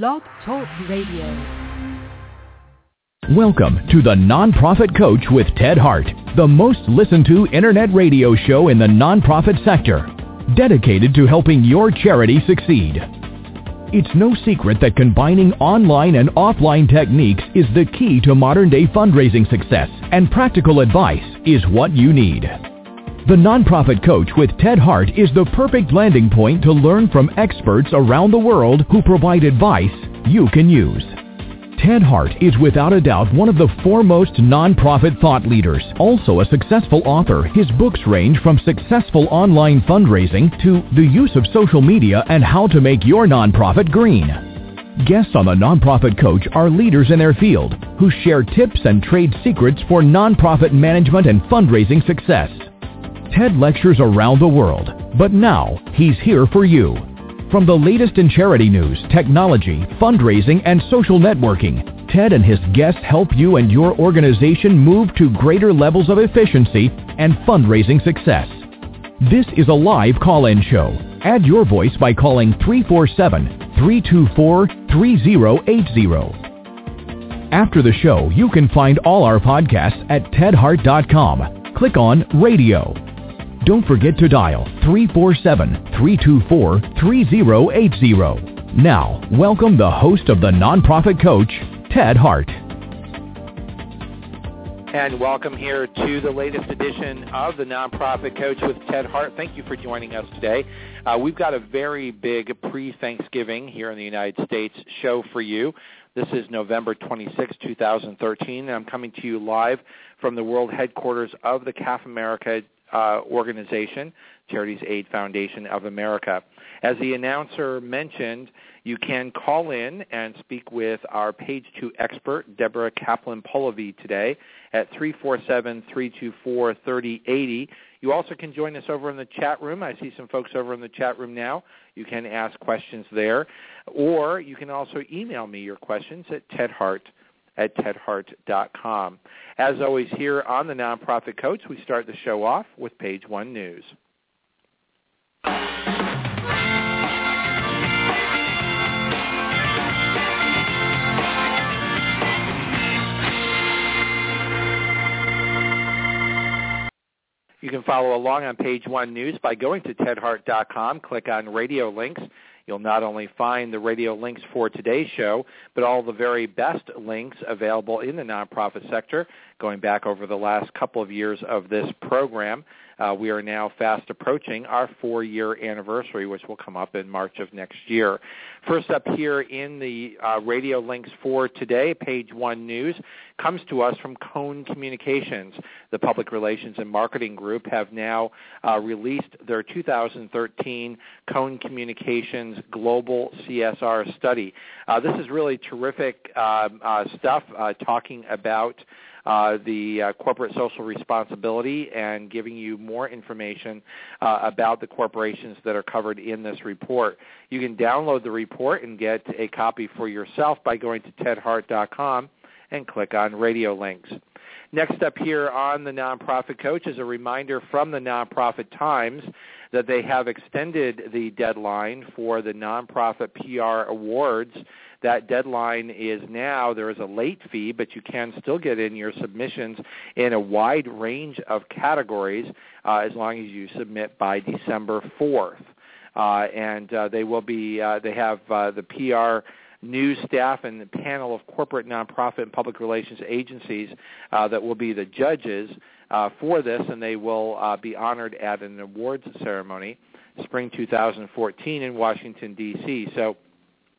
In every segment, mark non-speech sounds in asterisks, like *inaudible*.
Blog Talk Radio. Welcome to the Nonprofit Coach with Ted Hart, the most listened to internet radio show in the nonprofit sector dedicated to helping your charity succeed. It's no secret that combining online and offline techniques is the key to modern-day fundraising success, and practical advice is what you need. The Nonprofit Coach with Ted Hart is the perfect landing point to learn from experts around the world who provide advice you can use. Ted Hart is without a doubt one of the foremost nonprofit thought leaders. Also a successful author, his books range from successful online fundraising to the use of social media and how to make your nonprofit green. Guests on the Nonprofit Coach are leaders in their field who share tips and trade secrets for nonprofit management and fundraising success. Ted lectures around the world, but now he's here for you. From the latest in charity news, technology, fundraising, and social networking, Ted and his guests help you and your organization move to greater levels of efficiency and fundraising success. This is a live call-in show. Add your voice by calling 347-324-3080. After the show, you can find all our podcasts at tedhart.com. Click on Radio. Don't forget to dial 347-324-3080. Now, welcome the host of the Nonprofit Coach, Ted Hart. And welcome here to the latest edition of the Nonprofit Coach with Ted Hart. Thank you for joining us today. Uh, we've got a very big pre-Thanksgiving here in the United States show for you. This is November 26, 2013, and I'm coming to you live from the world headquarters of the CAF America uh, organization, Charities Aid Foundation of America. As the announcer mentioned, you can call in and speak with our page two expert, Deborah Kaplan-Polivy, today at 347-324-3080. You also can join us over in the chat room. I see some folks over in the chat room now. You can ask questions there. Or you can also email me your questions at tedhart at tedhart.com. As always, here on the Nonprofit Coach, we start the show off with Page One News. You can follow along on Page One News by going to tedhart.com, click on Radio Links, You'll not only find the radio links for today's show, but all the very best links available in the nonprofit sector going back over the last couple of years of this program. Uh, we are now fast approaching our four-year anniversary, which will come up in March of next year. First up here in the uh, radio links for today, page one news, comes to us from Cone Communications. The Public Relations and Marketing Group have now uh, released their 2013 Cone Communications Global CSR Study. Uh, this is really terrific um, uh, stuff uh, talking about uh, the uh, corporate social responsibility and giving you more information uh, about the corporations that are covered in this report. You can download the report and get a copy for yourself by going to tedhart.com and click on radio links. Next up here on the Nonprofit Coach is a reminder from the Nonprofit Times that they have extended the deadline for the Nonprofit PR Awards that deadline is now. There is a late fee, but you can still get in your submissions in a wide range of categories uh, as long as you submit by December 4th. Uh, and uh, they will be, uh, they have uh, the PR news staff and the panel of corporate, nonprofit, and public relations agencies uh, that will be the judges uh, for this, and they will uh, be honored at an awards ceremony spring 2014 in Washington, D.C. So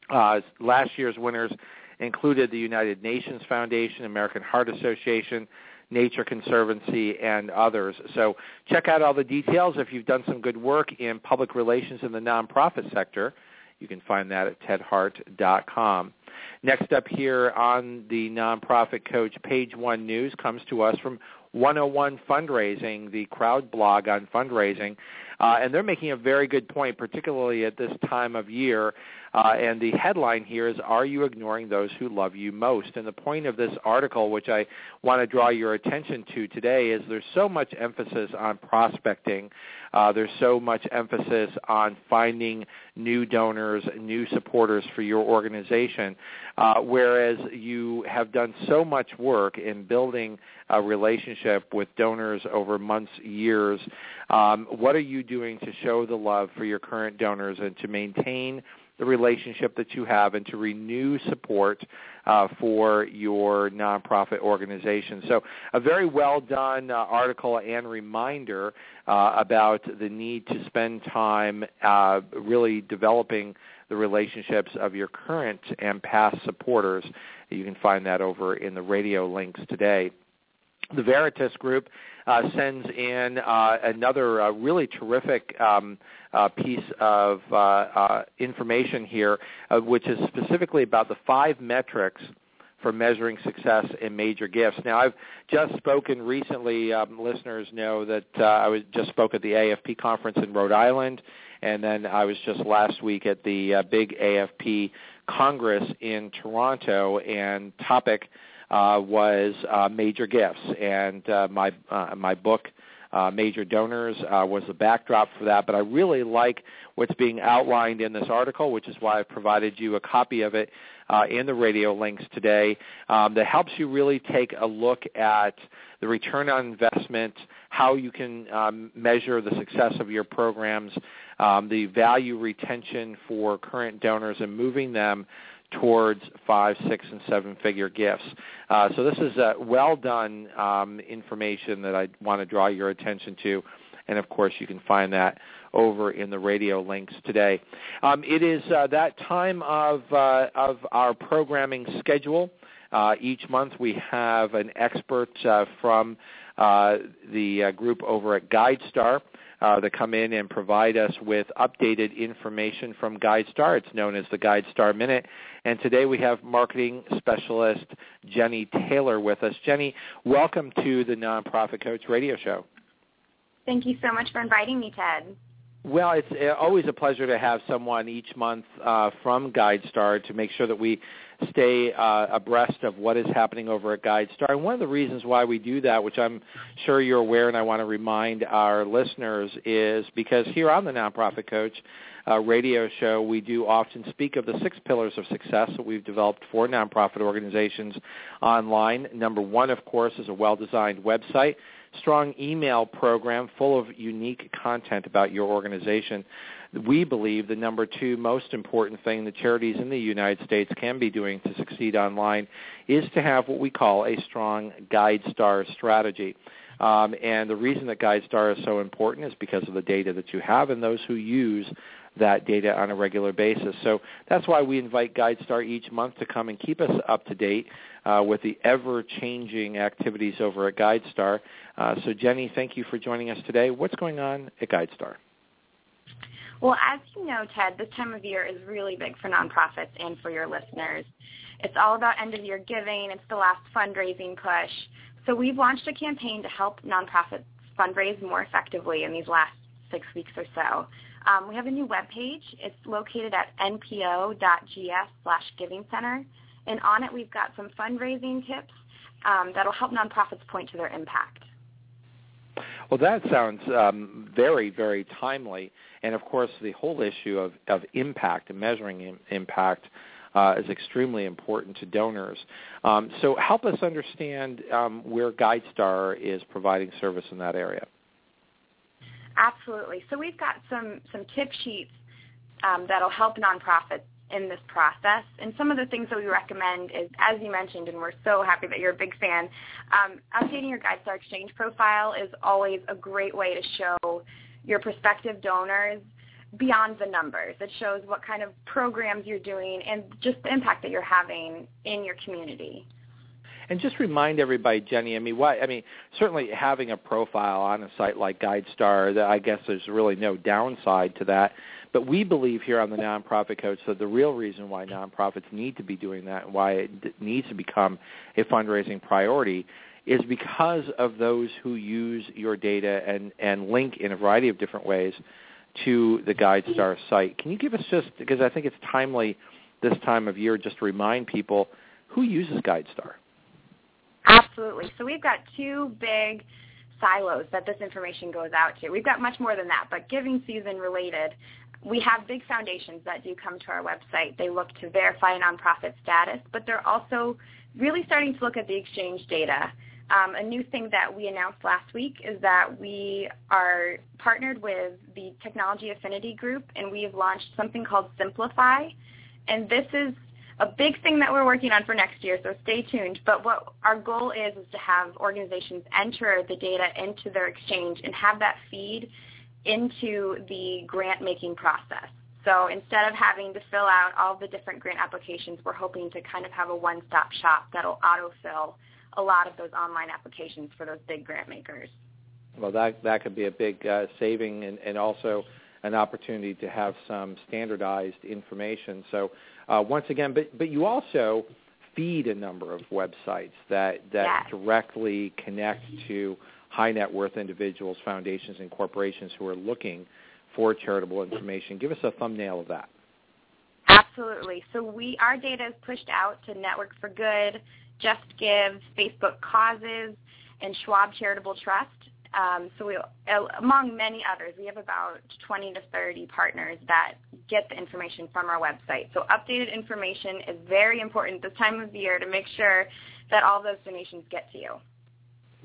uh, last year's winners included the United Nations Foundation, American Heart Association, Nature Conservancy, and others. So check out all the details. If you've done some good work in public relations in the nonprofit sector, You can find that at tedhart.com. Next up here on the Nonprofit Coach Page One News comes to us from 101 Fundraising, the crowd blog on fundraising. Uh, and they're making a very good point, particularly at this time of year. Uh, and the headline here is, Are you ignoring those who love you most? And the point of this article, which I want to draw your attention to today, is there's so much emphasis on prospecting. Uh, there's so much emphasis on finding new donors, new supporters for your organization, uh, whereas you have done so much work in building a relationship with donors over months, years. Um, what are you doing to show the love for your current donors and to maintain the relationship that you have and to renew support uh, for your nonprofit organization. So a very well done uh, article and reminder uh, about the need to spend time uh, really developing the relationships of your current and past supporters. You can find that over in the radio links today. The Veritas Group uh, sends in uh, another uh, really terrific um, uh, piece of uh, uh, information here, which is specifically about the five metrics for measuring success in major gifts. Now, I've just spoken recently. Um, listeners know that I was just spoke at the AFP conference in Rhode Island, and then I was just last week at the big AFP Congress in Toronto, and topic uh, was uh, major gifts, and uh, my uh, my book. Uh, major donors uh, was the backdrop for that, but I really like what's being outlined in this article, which is why I provided you a copy of it uh, in the radio links today um, that helps you really take a look at the return on investment, how you can um, measure the success of your programs, um, the value retention for current donors and moving them towards five, six, and seven-figure gifts. Uh, so this is uh, well done um, information that I want to draw your attention to, and of course you can find that over in the radio links today. Um, it is uh, that time of uh, of our programming schedule. Uh, each month we have an expert from the group over at GuideStar uh, that come in and provide us with updated information from GuideStar. It's known as the GuideStar Minute. And today we have marketing specialist Jenny Taylor with us. Jenny, welcome to the Nonprofit Coach Radio Show. Thank you so much for inviting me, Ted. Well, it's uh, always a pleasure to have someone each month uh, from GuideStar to make sure that we stay uh, abreast of what is happening over at GuideStar. And one of the reasons why we do that, which I'm sure you're aware and I want to remind our listeners, is because here on the Nonprofit Coach uh, radio show, we do often speak of the six pillars of success that we've developed for nonprofit organizations online. Number one, of course, is a well-designed website strong email program full of unique content about your organization. We believe the number two most important thing that charities in the United States can be doing to succeed online is to have what we call a strong GuideStar strategy. Um, and the reason that GuideStar is so important is because of the data that you have and those who use that data on a regular basis. So that's why we invite GuideStar each month to come and keep us up to date uh, with the ever-changing activities over at GuideStar. Uh, so Jenny, thank you for joining us today. What's going on at GuideStar? Well, as you know, Ted, this time of year is really big for nonprofits and for your listeners. It's all about end-of-year giving. It's the last fundraising push. So we've launched a campaign to help nonprofits fundraise more effectively in these last six weeks or so. Um, we have a new webpage. It's located at npo.gs slash. And on it, we've got some fundraising tips um, that will help nonprofits point to their impact. Well, that sounds um, very, very timely. And of course, the whole issue of, of impact and measuring impact uh, is extremely important to donors. Um, so help us understand um, where GuideStar is providing service in that area. Absolutely. So we've got some, some tip sheets um, that'll help nonprofits in this process. And some of the things that we recommend is, as you mentioned, and we're so happy that you're a big fan, um, updating your GuideStar Exchange profile is always a great way to show your prospective donors beyond the numbers. It shows what kind of programs you're doing and just the impact that you're having in your community. And just remind everybody, Jenny. I mean, why? I mean, certainly having a profile on a site like GuideStar, I guess there's really no downside to that. But we believe here on the Nonprofit Coach that the real reason why nonprofits need to be doing that and why it needs to become a fundraising priority is because of those who use your data and, and link in a variety of different ways to the GuideStar site. Can you give us just, because I think it's timely this time of year, just to remind people who uses GuideStar? Absolutely. So we've got two big silos that this information goes out to. We've got much more than that, but giving season related, we have big foundations that do come to our website. They look to verify nonprofit status, but they're also really starting to look at the exchange data. Um, a new thing that we announced last week is that we are partnered with the Technology Affinity Group, and we have launched something called Simplify. And this is a big thing that we're working on for next year, so stay tuned. But what our goal is is to have organizations enter the data into their exchange and have that feed into the grant making process. So instead of having to fill out all the different grant applications, we're hoping to kind of have a one-stop shop that'll autofill a lot of those online applications for those big grant makers. Well, that that could be a big uh, saving and, and also an opportunity to have some standardized information. So uh, once again, but but you also feed a number of websites that that yes. directly connect to high net worth individuals, foundations, and corporations who are looking for charitable information. Give us a thumbnail of that. Absolutely. So we our data is pushed out to Network for Good, Just Give, Facebook Causes, and Schwab Charitable Trust. Um, so we, among many others, we have about 20 to 30 partners that get the information from our website. So updated information is very important this time of year to make sure that all those donations get to you.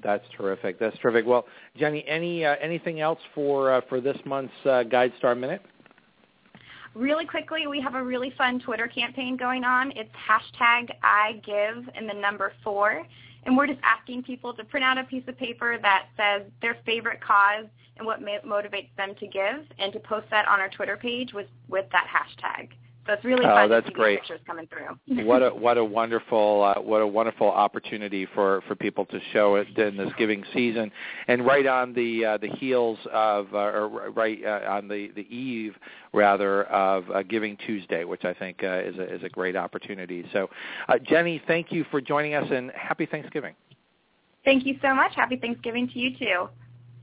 That's terrific. That's terrific. Well, Jenny, any uh, anything else for uh, for this month's uh, GuideStar Minute? Really quickly, we have a really fun Twitter campaign going on. It's hashtag I give and the number four. And we're just asking people to print out a piece of paper that says their favorite cause and what motivates them to give and to post that on our Twitter page with, with that hashtag. So it's really fun oh, that's to see great. pictures coming through. what a *laughs* what a wonderful uh, what a wonderful opportunity for, for people to show it in this giving season, and right on the uh, the heels of uh, or right uh, on the the eve rather of uh, Giving Tuesday, which I think uh, is a is a great opportunity. So, uh, Jenny, thank you for joining us, and happy Thanksgiving. Thank you so much. Happy Thanksgiving to you too.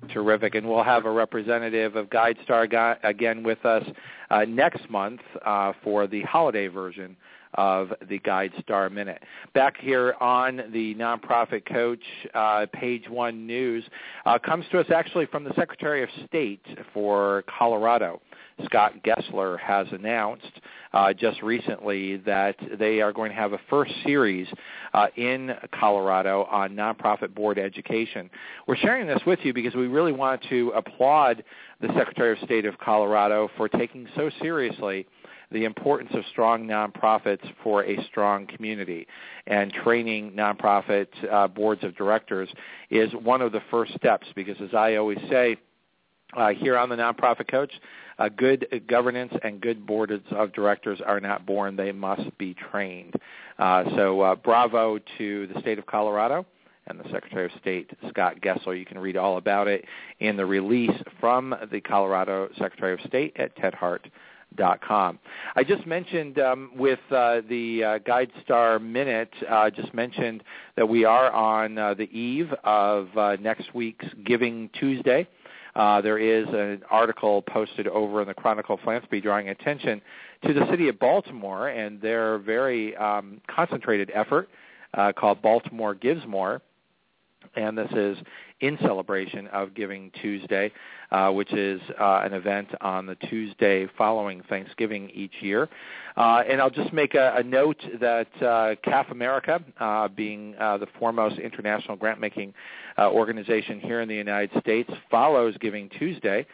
Terrific. And we'll have a representative of GuideStar again with us uh, next month uh, for the holiday version of the GuideStar Minute. Back here on the Nonprofit Coach uh, Page One News uh, comes to us actually from the Secretary of State for Colorado. Scott Gessler has announced uh, just recently that they are going to have a first series uh, in Colorado on nonprofit board education. We're sharing this with you because we really want to applaud the Secretary of State of Colorado for taking so seriously the importance of strong nonprofits for a strong community. And training nonprofit uh, boards of directors is one of the first steps because, as I always say uh, here on the Nonprofit Coach, uh, good governance and good boards of directors are not born; they must be trained. Uh, so, uh, bravo to the state of Colorado and the Secretary of State, Scott Gessler. You can read all about it in the release from the Colorado Secretary of State at tedhart.com. I just mentioned um, with uh, the uh, GuideStar Minute, uh, just mentioned that we are on uh, the eve of uh, next week's Giving Tuesday. Uh, there is an article posted over in the Chronicle Philanthropy drawing attention to the city of Baltimore and their very um, concentrated effort uh, called Baltimore Gives More. And this is in celebration of Giving Tuesday, uh, which is uh, an event on the Tuesday following Thanksgiving each year. Uh, and I'll just make a, a note that uh, CAF America, uh, being uh, the foremost international grant-making organization here in the United States, follows Giving Tuesday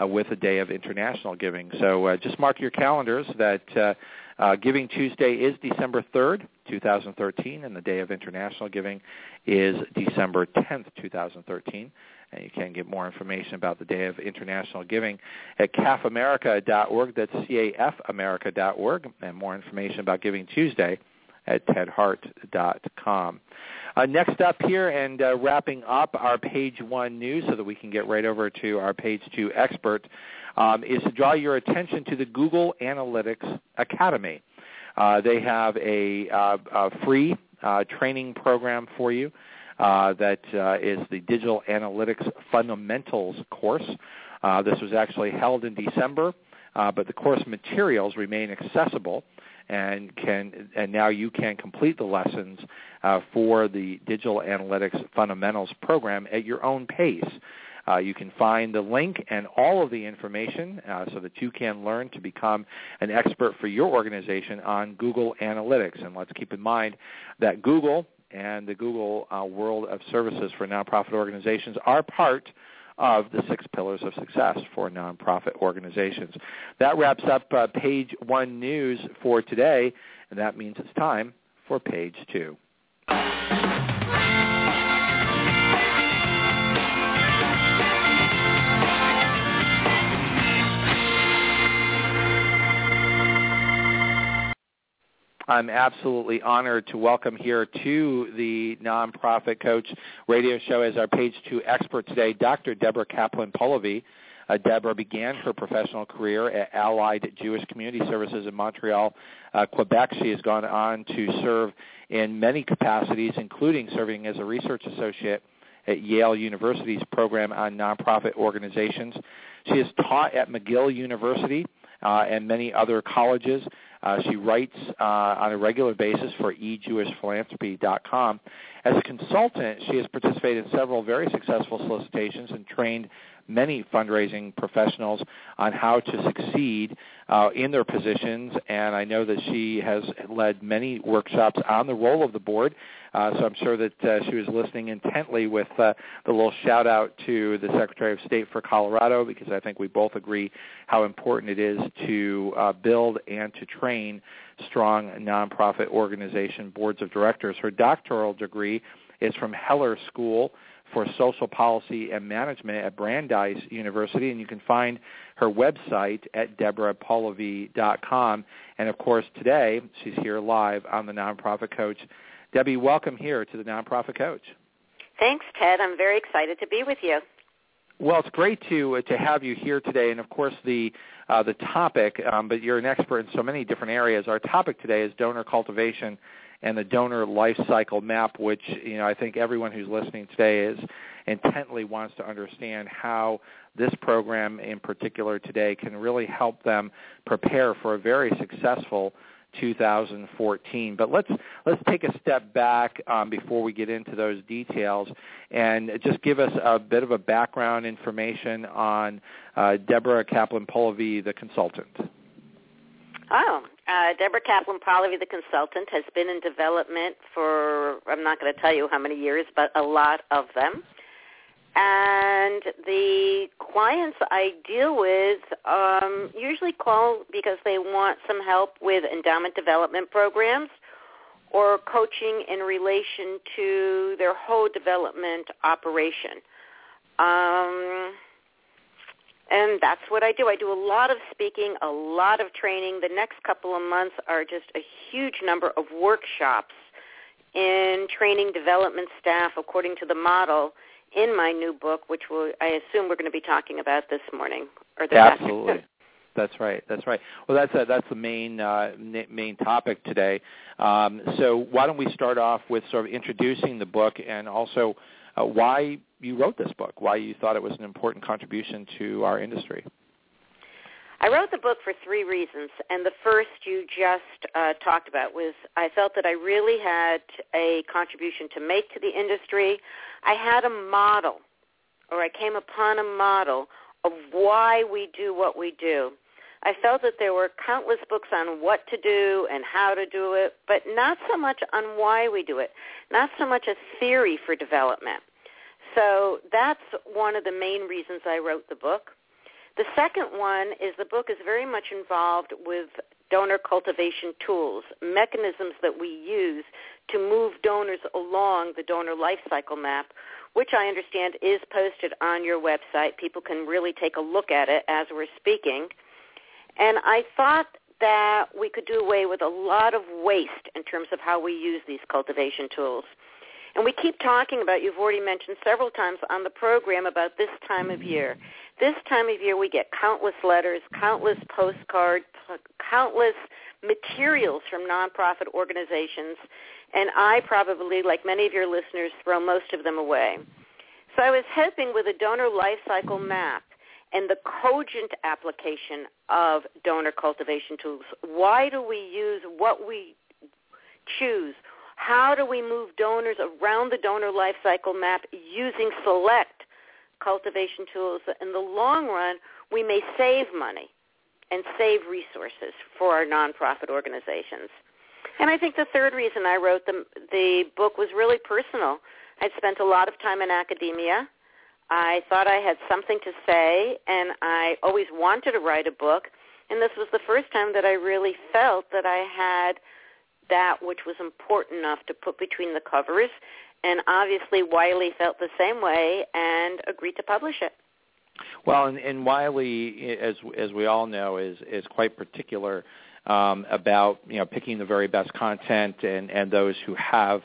with a day of international giving. So just mark your calendars that uh, Giving Tuesday is December 3rd, 2013, and the day of international giving is December 10th, 2013. And you can get more information about the Day of International Giving at cafamerica.org. That's C-A-F-America.org. And more information about Giving Tuesday at tedhart.com. Uh, next up here and uh, wrapping up our page one news so that we can get right over to our page two expert um, is to draw your attention to the Google Analytics Academy. Uh, they have a, uh, a free uh, training program for you uh, that is the Digital Analytics Fundamentals course. this was actually held in December, but the course materials remain accessible and can and now you can complete the lessons uh, for the digital analytics fundamentals program at your own pace. Uh, you can find the link and all of the information uh, so that you can learn to become an expert for your organization on Google Analytics. And let's keep in mind that Google and the Google uh, World of Services for Nonprofit Organizations are part of the six pillars of success for nonprofit organizations. That wraps up uh, page one news for today, and that means it's time for page two. I'm absolutely honored to welcome here to the Nonprofit Coach radio show as our page two expert today, Dr. Deborah Kaplan Polivy. Uh, Deborah began her professional career at Allied Jewish Community Services in Montreal, uh, Quebec. She has gone on to serve in many capacities, including serving as a research associate at Yale University's program on nonprofit organizations. She has taught at McGill University uh, and many other colleges. Uh, she writes uh, on a regular basis for ejewishphilanthropy.com. As a consultant, she has participated in several very successful solicitations and trained many fundraising professionals on how to succeed uh, in their positions, and I know that she has led many workshops on the role of the board. Uh, so I'm sure that uh, she was listening intently with uh, the little shout out to the Secretary of State for Colorado because I think we both agree how important it is to uh, build and to train strong nonprofit organization boards of directors. Her doctoral degree is from Heller School for Social Policy and Management at Brandeis University, and you can find her website at deborahpolivy.com. And of course, today she's here live on the Nonprofit Coach. Debbie, welcome here to the Nonprofit Coach. Thanks, Ted. I'm very excited to be with you. Well, it's great to uh, to have you here today, and of course the uh, the topic. Um, but you're an expert in so many different areas. Our topic today is donor cultivation and the donor life cycle map, which you know I think everyone who's listening today is intently wants to understand how this program in particular today can really help them prepare for a very successful 2014. But let's let's take a step back um, before we get into those details and just give us a bit of a background information on uh, Deborah Kaplan Polivy, the consultant. Oh, uh, Deborah Kaplan Polivy, the consultant, has been in development for, I'm not going to tell you how many years, but a lot of them. And the clients I deal with um, usually call because they want some help with endowment development programs or coaching in relation to their whole development operation. Um, and that's what I do. I do a lot of speaking, a lot of training. The next couple of months are just a huge number of workshops in training development staff according to the model in my new book, which we'll, I assume we're going to be talking about this morning or Absolutely. That's right. That's right. Well, that's a, that's the main uh, main topic today. Um, so why don't we start off with sort of introducing the book and also uh, why you wrote this book, why you thought it was an important contribution to our industry. I wrote the book for three reasons, and the first you just uh, talked about was I felt that I really had a contribution to make to the industry. I had a model, or I came upon a model of why we do what we do. I felt that there were countless books on what to do and how to do it, but not so much on why we do it, not so much a theory for development. So that's one of the main reasons I wrote the book. The second one is the book is very much involved with donor cultivation tools, mechanisms that we use to move donors along the donor life cycle map, which I understand is posted on your website. People can really take a look at it as we're speaking. And I thought that we could do away with a lot of waste in terms of how we use these cultivation tools. And we keep talking about, you've already mentioned several times on the program about this time of year. This time of year we get countless letters, countless postcards, countless materials from nonprofit organizations, and I probably, like many of your listeners, throw most of them away. So I was helping with a donor life cycle map and the cogent application of donor cultivation tools. Why do we use what we choose? How do we move donors around the donor life cycle map using select cultivation tools? In the long run, we may save money and save resources for our nonprofit organizations. And I think the third reason I wrote the, the book was really personal. I'd spent a lot of time in academia. I thought I had something to say, and I always wanted to write a book. And this was the first time that I really felt that I had that which was important enough to put between the covers. And obviously Wiley felt the same way and agreed to publish it. Well, and, and Wiley, as as we all know, is is quite particular um, about you know picking the very best content and and those who have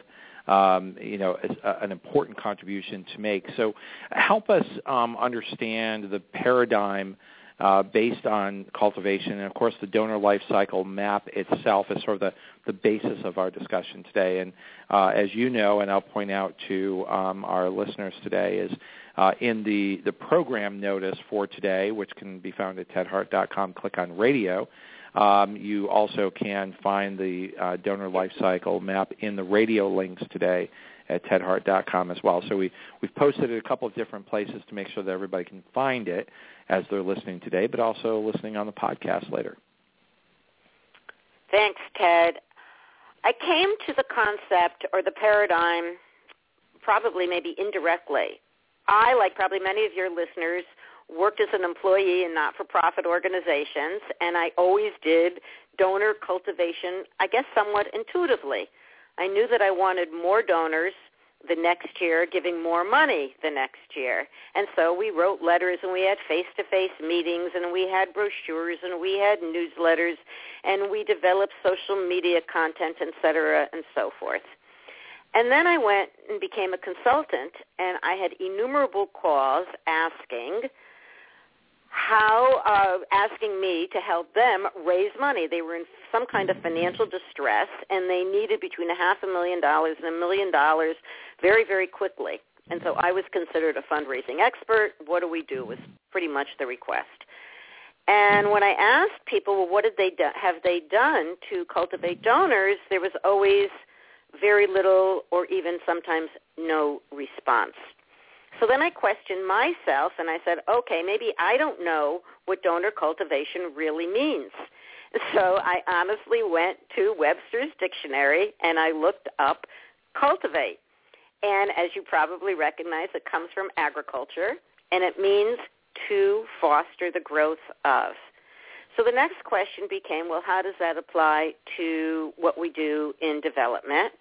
um, you know a, an important contribution to make. So, help us um, understand the paradigm. Uh, based on cultivation. And of course, the donor life cycle map itself is sort of the, the basis of our discussion today. And uh, as you know, and I'll point out to um, our listeners today, is uh, in the, the program notice for today, which can be found at tedhart.com, click on radio. Um, you also can find the uh, donor life cycle map in the radio links today at tedhart.com as well. So we, we've posted it a couple of different places to make sure that everybody can find it as they're listening today, but also listening on the podcast later. Thanks, Ted. I came to the concept or the paradigm probably maybe indirectly I, like probably many of your listeners, worked as an employee in not-for-profit organizations, and I always did donor cultivation, I guess somewhat intuitively. I knew that I wanted more donors the next year, giving more money the next year. And so we wrote letters and we had face-to-face meetings and we had brochures and we had newsletters and we developed social media content, et cetera, and so forth. And then I went and became a consultant, and I had innumerable calls asking how, uh, asking me to help them raise money. They were in some kind of financial distress, and they needed between a half a million dollars and a million dollars very, very quickly. And so I was considered a fundraising expert. What do we do was pretty much the request. And when I asked people, well, what did they do- have they done to cultivate donors, there was always – very little or even sometimes no response. So then I questioned myself and I said, okay, maybe I don't know what donor cultivation really means. So I honestly went to Webster's dictionary and I looked up cultivate. And as you probably recognize, it comes from agriculture and it means to foster the growth of. So the next question became, well, how does that apply to what we do in development?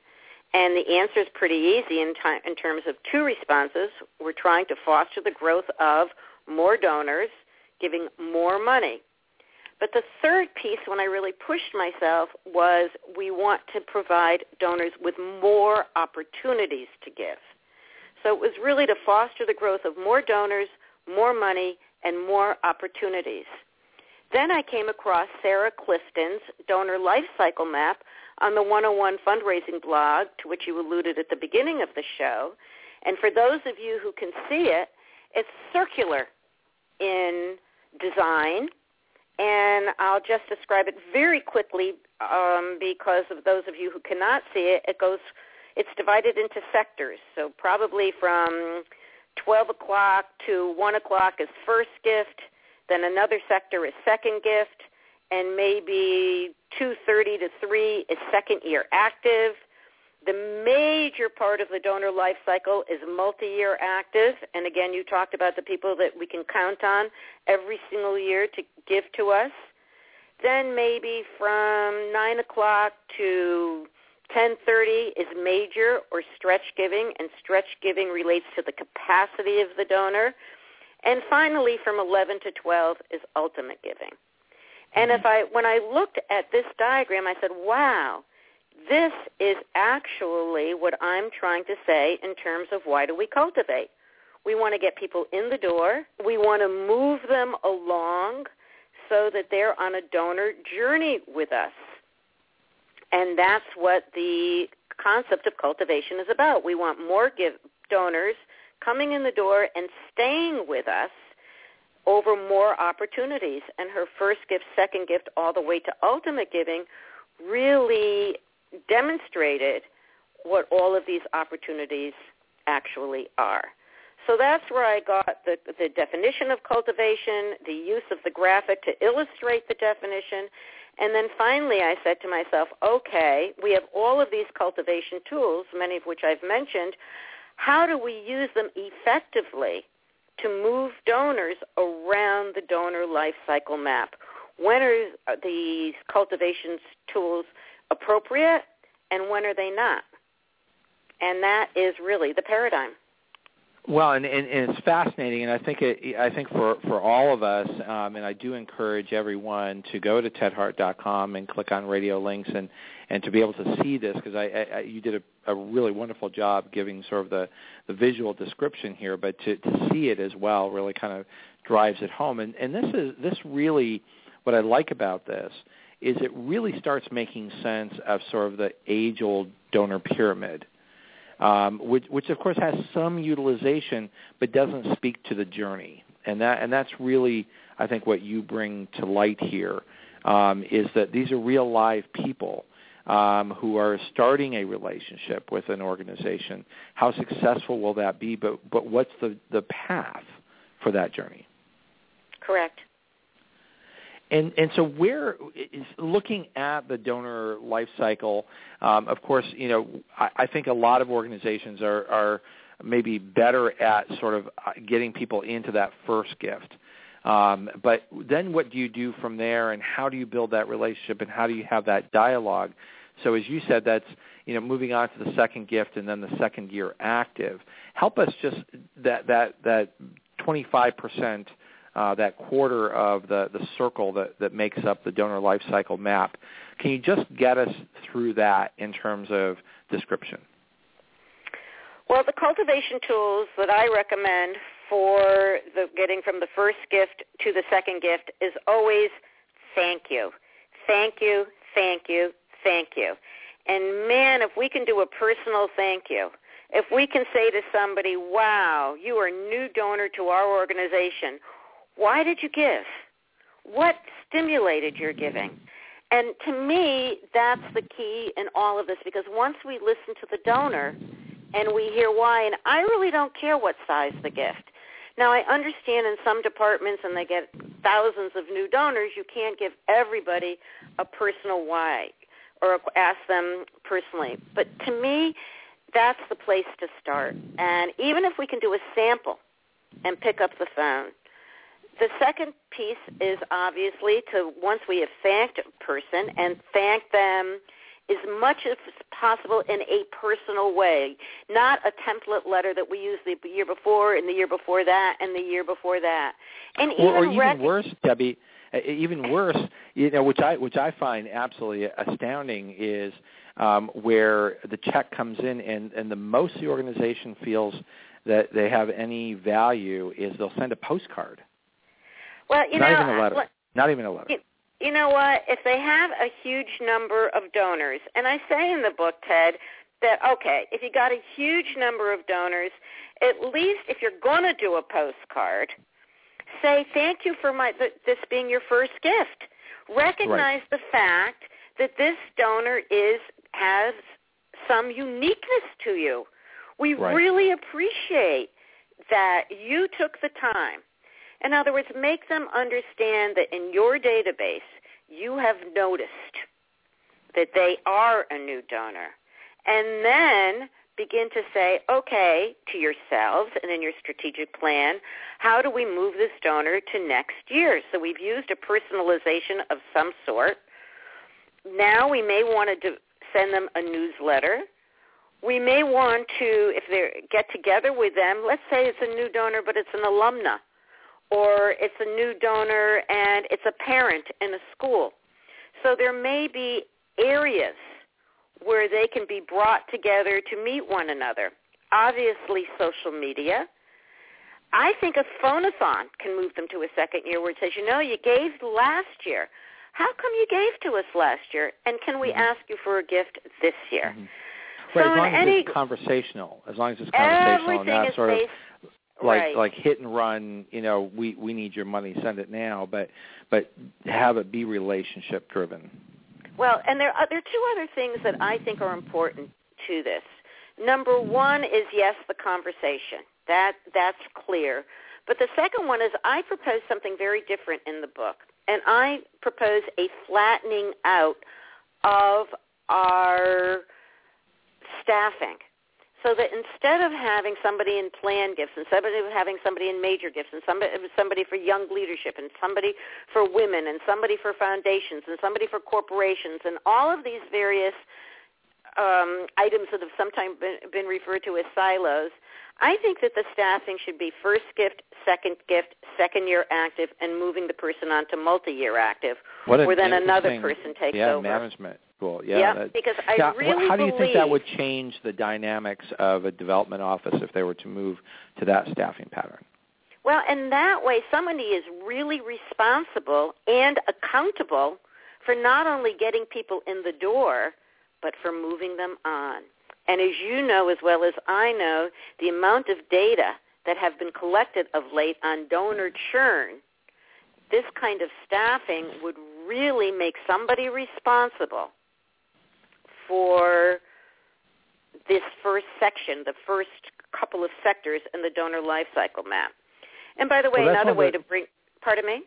And the answer is pretty easy in, t- in terms of two responses. We're trying to foster the growth of more donors, giving more money. But the third piece, when I really pushed myself, was we want to provide donors with more opportunities to give. So it was really to foster the growth of more donors, more money, and more opportunities. Then I came across Sarah Clifton's donor life cycle map, on the 101 fundraising blog, to which you alluded at the beginning of the show. And for those of you who can see it, it's circular in design. And I'll just describe it very quickly um, because of those of you who cannot see it. It goes, it's divided into sectors. So probably from 12 o'clock to 1 o'clock is first gift. Then another sector is second gift and maybe 230 to 3 is second year active. The major part of the donor life cycle is multi-year active. And again, you talked about the people that we can count on every single year to give to us. Then maybe from 9 o'clock to 1030 is major or stretch giving, and stretch giving relates to the capacity of the donor. And finally, from 11 to 12 is ultimate giving. And mm-hmm. if I, when I looked at this diagram, I said, wow, this is actually what I'm trying to say in terms of why do we cultivate. We want to get people in the door. We want to move them along so that they're on a donor journey with us. And that's what the concept of cultivation is about. We want more give donors coming in the door and staying with us over more opportunities. And her first gift, second gift, all the way to ultimate giving really demonstrated what all of these opportunities actually are. So that's where I got the, the definition of cultivation, the use of the graphic to illustrate the definition, and then finally I said to myself, okay, we have all of these cultivation tools, many of which I've mentioned. How do we use them effectively to move donors around the donor life cycle map? When are these cultivation tools appropriate and when are they not? And that is really the paradigm. Well, and, and, and it's fascinating, and I think it, I think for for all of us, um, and I do encourage everyone to go to tedhart.com and click on radio links and and to be able to see this because I, I you did a, a really wonderful job giving sort of the the visual description here, but to to see it as well really kind of drives it home. And and this is this really what I like about this is it really starts making sense of sort of the age old donor pyramid um, which, which of course has some utilization but doesn't speak to the journey. And that and that's really I think what you bring to light here um, is that these are real live people um, who are starting a relationship with an organization. How successful will that be? But but what's the the path for that journey? Correct. And and so where is looking at the donor life cycle, um, of course, you know, I, I think a lot of organizations are are maybe better at sort of uh, getting people into that first gift. Um, but then what do you do from there and how do you build that relationship and how do you have that dialogue? So as you said, that's you know moving on to the second gift and then the second year active. Help us just that that that 25 percent uh, that quarter of the, the circle that, that makes up the donor life cycle map. Can you just get us through that in terms of description? Well, the cultivation tools that I recommend for the getting from the first gift to the second gift is always thank you. Thank you, thank you, thank you. And man, if we can do a personal thank you, if we can say to somebody, wow, you are a new donor to our organization, why did you give? What stimulated your giving? And to me, that's the key in all of this because once we listen to the donor and we hear why, and I really don't care what size the gift. Now, I understand in some departments and they get thousands of new donors, you can't give everybody a personal why or ask them personally. But to me, that's the place to start. And even if we can do a sample and pick up the phone the second piece is obviously to once we have thanked a person and thank them as much as possible in a personal way, not a template letter that we used the year before and the year before that and the year before that. And even, or even worse, Debbie, even worse, you know, which I which I find absolutely astounding is um, where the check comes in and and the most the organization feels that they have any value is they'll send a postcard well, you Not know, even a uh, letter. Not even a letter. You, you know what? If they have a huge number of donors, and I say in the book, Ted, that okay, if you got a huge number of donors, at least if you're going to do a postcard, say thank you for my th- this being your first gift. Recognize right. the fact that this donor is has some uniqueness to you. We right. really appreciate that you took the time in other words, make them understand that in your database, you have noticed that they are a new donor. And then begin to say, okay, to yourselves and in your strategic plan, how do we move this donor to next year? So we've used a personalization of some sort. Now we may want to send them a newsletter. We may want to, if they get together with them, let's say it's a new donor, but it's an alumna or it's a new donor and it's a parent in a school. So there may be areas where they can be brought together to meet one another. Obviously, social media. I think a phonathon can move them to a second year where it says, you know, you gave last year. How come you gave to us last year? And can we mm-hmm. ask you for a gift this year? Mm-hmm. Right, so as long as any, it's conversational, as long as it's conversational and not sort of like right. like hit and run, you know, we we need your money, send it now, but but have it be relationship driven. Well, and there are, there are two other things that I think are important to this. Number one is yes, the conversation. That that's clear. But the second one is I propose something very different in the book, and I propose a flattening out of our staffing so that instead of having somebody in plan gifts and somebody having somebody in major gifts and somebody somebody for young leadership and somebody for women and somebody for foundations and somebody for corporations and all of these various um, items that have sometimes been, been referred to as silos, I think that the staffing should be first gift, second gift, second year active, and moving the person on to multi-year active, where then another person takes yeah, over. management. Cool. Yeah, yeah that, because I now, really How do you believe, think that would change the dynamics of a development office if they were to move to that staffing pattern? Well, and that way somebody is really responsible and accountable for not only getting people in the door, but for moving them on. And as you know as well as I know, the amount of data that have been collected of late on donor churn, this kind of staffing would really make somebody responsible for this first section, the first couple of sectors in the donor life cycle map. And by the way, well, another way the, to bring, pardon me?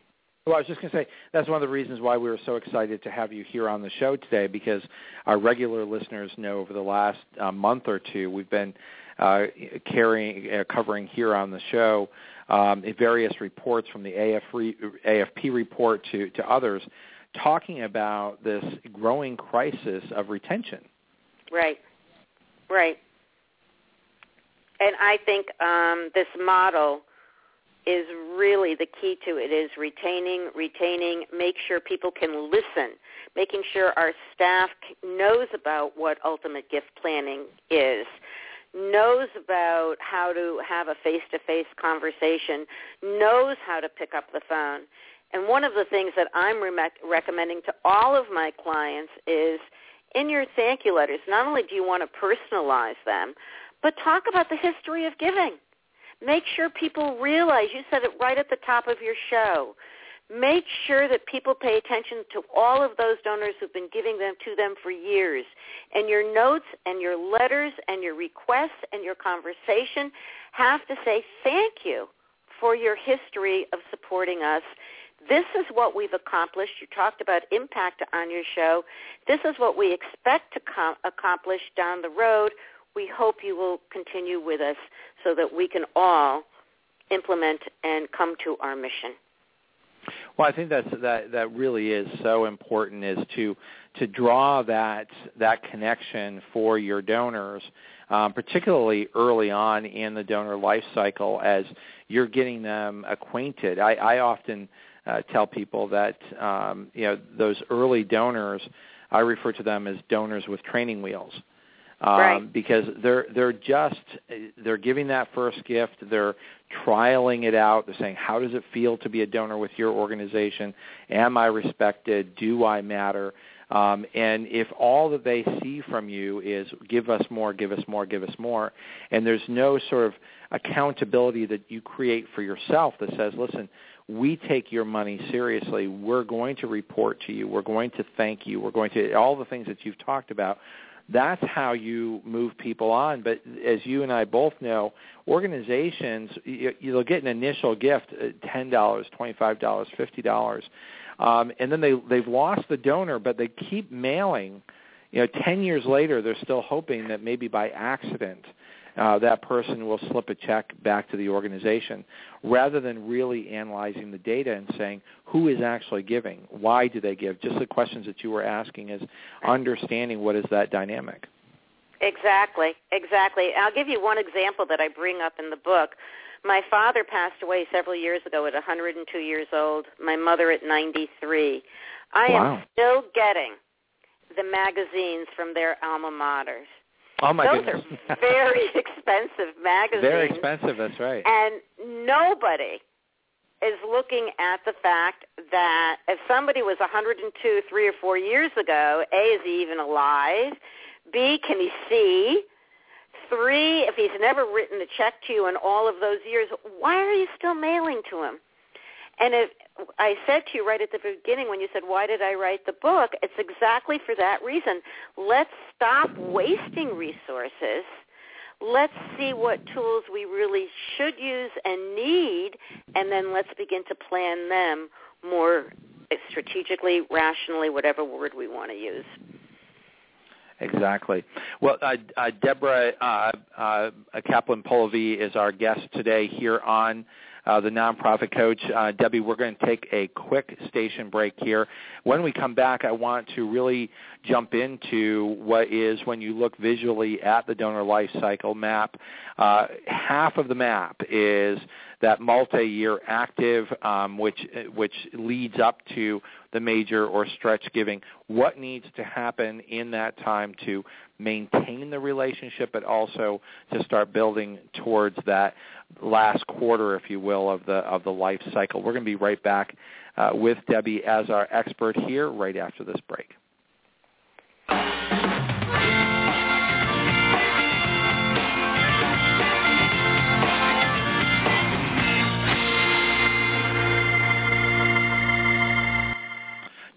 Well, I was just going to say that's one of the reasons why we were so excited to have you here on the show today because our regular listeners know over the last uh, month or two we've been uh, carrying, uh, covering here on the show um, various reports from the AF re, AFP report to, to others talking about this growing crisis of retention. Right, right. And I think um, this model is really the key to it is retaining, retaining, make sure people can listen, making sure our staff knows about what ultimate gift planning is, knows about how to have a face-to-face conversation, knows how to pick up the phone. And one of the things that I'm re- recommending to all of my clients is in your thank you letters, not only do you want to personalize them, but talk about the history of giving. Make sure people realize, you said it right at the top of your show, make sure that people pay attention to all of those donors who've been giving them to them for years. And your notes and your letters and your requests and your conversation have to say thank you for your history of supporting us this is what we've accomplished. You talked about impact on your show. This is what we expect to com- accomplish down the road. We hope you will continue with us so that we can all implement and come to our mission. Well, I think that's, that that really is so important is to to draw that that connection for your donors, um, particularly early on in the donor life cycle as you're getting them acquainted. I, I often uh, tell people that um, you know those early donors, I refer to them as donors with training wheels. Um, right. because they're they're just they're giving that first gift. They're trialing it out. They're saying how does it feel to be a donor with your organization? Am i respected? Do i matter? Um, and if all that they see from you is give us more give us more give us more and there's no sort of accountability that you create for yourself that says listen we take your money seriously. We're going to report to you. We're going to thank you. We're going to all the things that you've talked about. That's how you move people on. But as you and I both know, organizations you'll get an initial gift, uh, ten dollars, twenty-five dollars, fifty dollars, um, and then they they've lost the donor, but they keep mailing. You know, ten years later, they're still hoping that maybe by accident uh, that person will slip a check back to the organization rather than really analyzing the data and saying who is actually giving, why do they give, just the questions that you were asking is understanding what is that dynamic. Exactly, exactly. I'll give you one example that I bring up in the book. My father passed away several years ago at 102 years old, my mother at 93. I wow. am still getting the magazines from their alma maters. Oh my Those goodness. are very *laughs* expensive magazines. Very expensive, that's right. And nobody is looking at the fact that if somebody was 102 three or four years ago, A, is he even alive? B, can he see? Three, if he's never written a check to you in all of those years, why are you still mailing to him? And I said to you right at the beginning when you said, why did I write the book? It's exactly for that reason. Let's stop wasting resources. Let's see what tools we really should use and need, and then let's begin to plan them more strategically, rationally, whatever word we want to use. Exactly. Well, uh, uh, Deborah uh, uh Kaplan Polivy is our guest today here on uh, the nonprofit coach. Uh, Debbie, we're going to take a quick station break here. When we come back, I want to really jump into what is when you look visually at the donor life cycle map. Uh, half of the map is that multi-year active, um, which which leads up to the major or stretch giving. What needs to happen in that time to maintain the relationship, but also to start building towards that last quarter, if you will, of the of the life cycle. We're going to be right back uh, with Debbie as our expert here right after this break.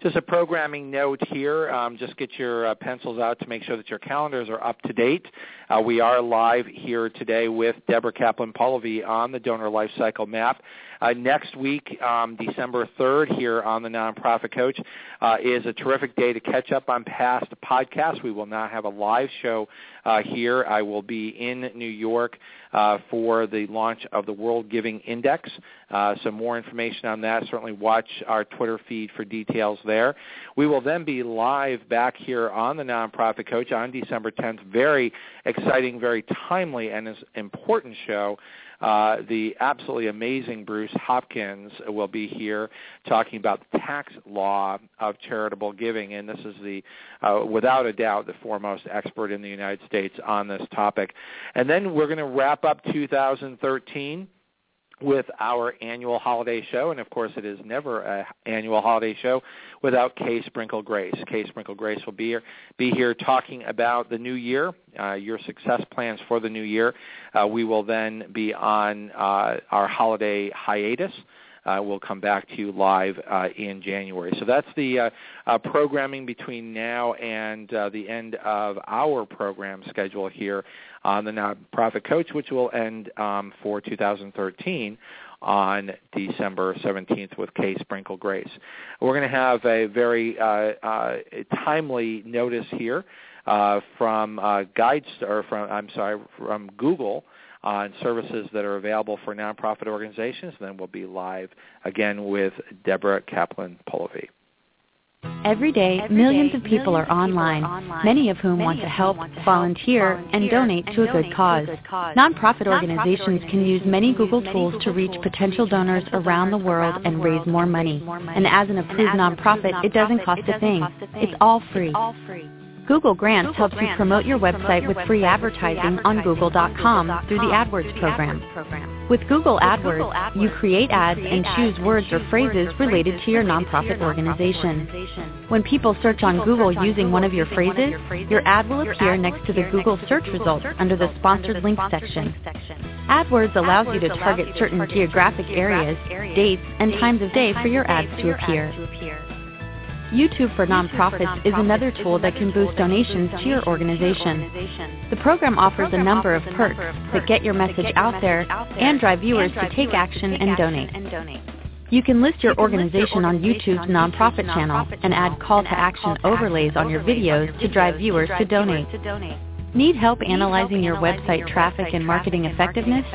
Just a programming note here. Um, just get your uh, pencils out to make sure that your calendars are up to date. Uh, we are live here today with Deborah Kaplan Polivy on the donor life cycle map. Uh, next week, um, December 3rd, here on the Nonprofit Coach, uh, is a terrific day to catch up on past podcasts. We will not have a live show uh, here. I will be in New York uh, for the launch of the World Giving Index. Uh, so more information on that. Certainly watch our Twitter feed for details there. We will then be live back here on the Nonprofit Coach on December 10th. Very exciting, very timely, and important show uh, the absolutely amazing Bruce Hopkins will be here talking about the tax law of charitable giving, and this is the, uh, without a doubt, the foremost expert in the United States on this topic. And then we're going to wrap up 2013 with our annual holiday show, and of course it is never an annual holiday show without Kay Sprinkle Grace. Kay Sprinkle Grace will be here, be here talking about the new year, uh, your success plans for the new year. Uh, we will then be on uh, our holiday hiatus. Uh, we'll come back to you live uh, in January. So that's the uh, uh programming between now and uh, the end of our program schedule here on the Nonprofit Coach, which will end um, for 2013 on December 17th with Kay Sprinkle Grace. We're going to have a very uh, timely notice here from uh, from I'm sorry from Google on services that are available for nonprofit organizations. And then we'll be live again with Deborah Kaplan Polivy. Every day, Every millions, day of, people millions of people are online, online, many of whom many want to help, want to volunteer, volunteer, and donate to a good cause. A good cause. Nonprofit, organizations can use many Google tools to reach potential donors around the world and raise more money. And as an approved nonprofit, it doesn't cost a thing. It's all free. Google Grants Google helps Grants you promote your website with free advertising on Google.com through the AdWords program. With Google AdWords, you create ads and choose words or phrases related to your nonprofit organization. When people search on Google using one of your phrases, your ad will appear next to the Google search results under the Sponsored Links section. AdWords allows you to target certain geographic areas, dates, and times of day for your ads to appear. YouTube for Nonprofits is another tool that can boost donations to your organization. The program offers a number of perks that get your message out there and drive viewers to take action and donate. You can list your organization on YouTube's nonprofit channel and add call to action overlays on your videos to drive viewers to donate. Need help analyzing your website traffic and marketing effectiveness?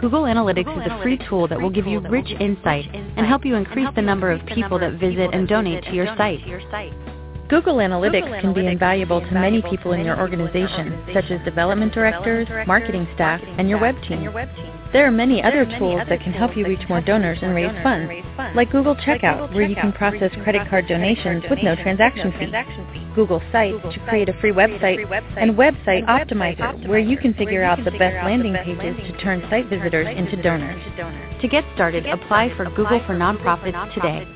Google Analytics is a free tool that will give you rich insight and help you increase the number of people that visit and donate to your site. Google Analytics can be invaluable to many people in your organization, such as development directors, marketing staff, and your web team. There are many other tools that can help you reach more donors and raise funds, like Google Checkout, where you can process credit card donations with no transaction fee. Google Sites to create a free website, and Website Optimizer, where you can figure out the best landing pages to turn site visitors into donors. To get started, apply for Google for Nonprofits today.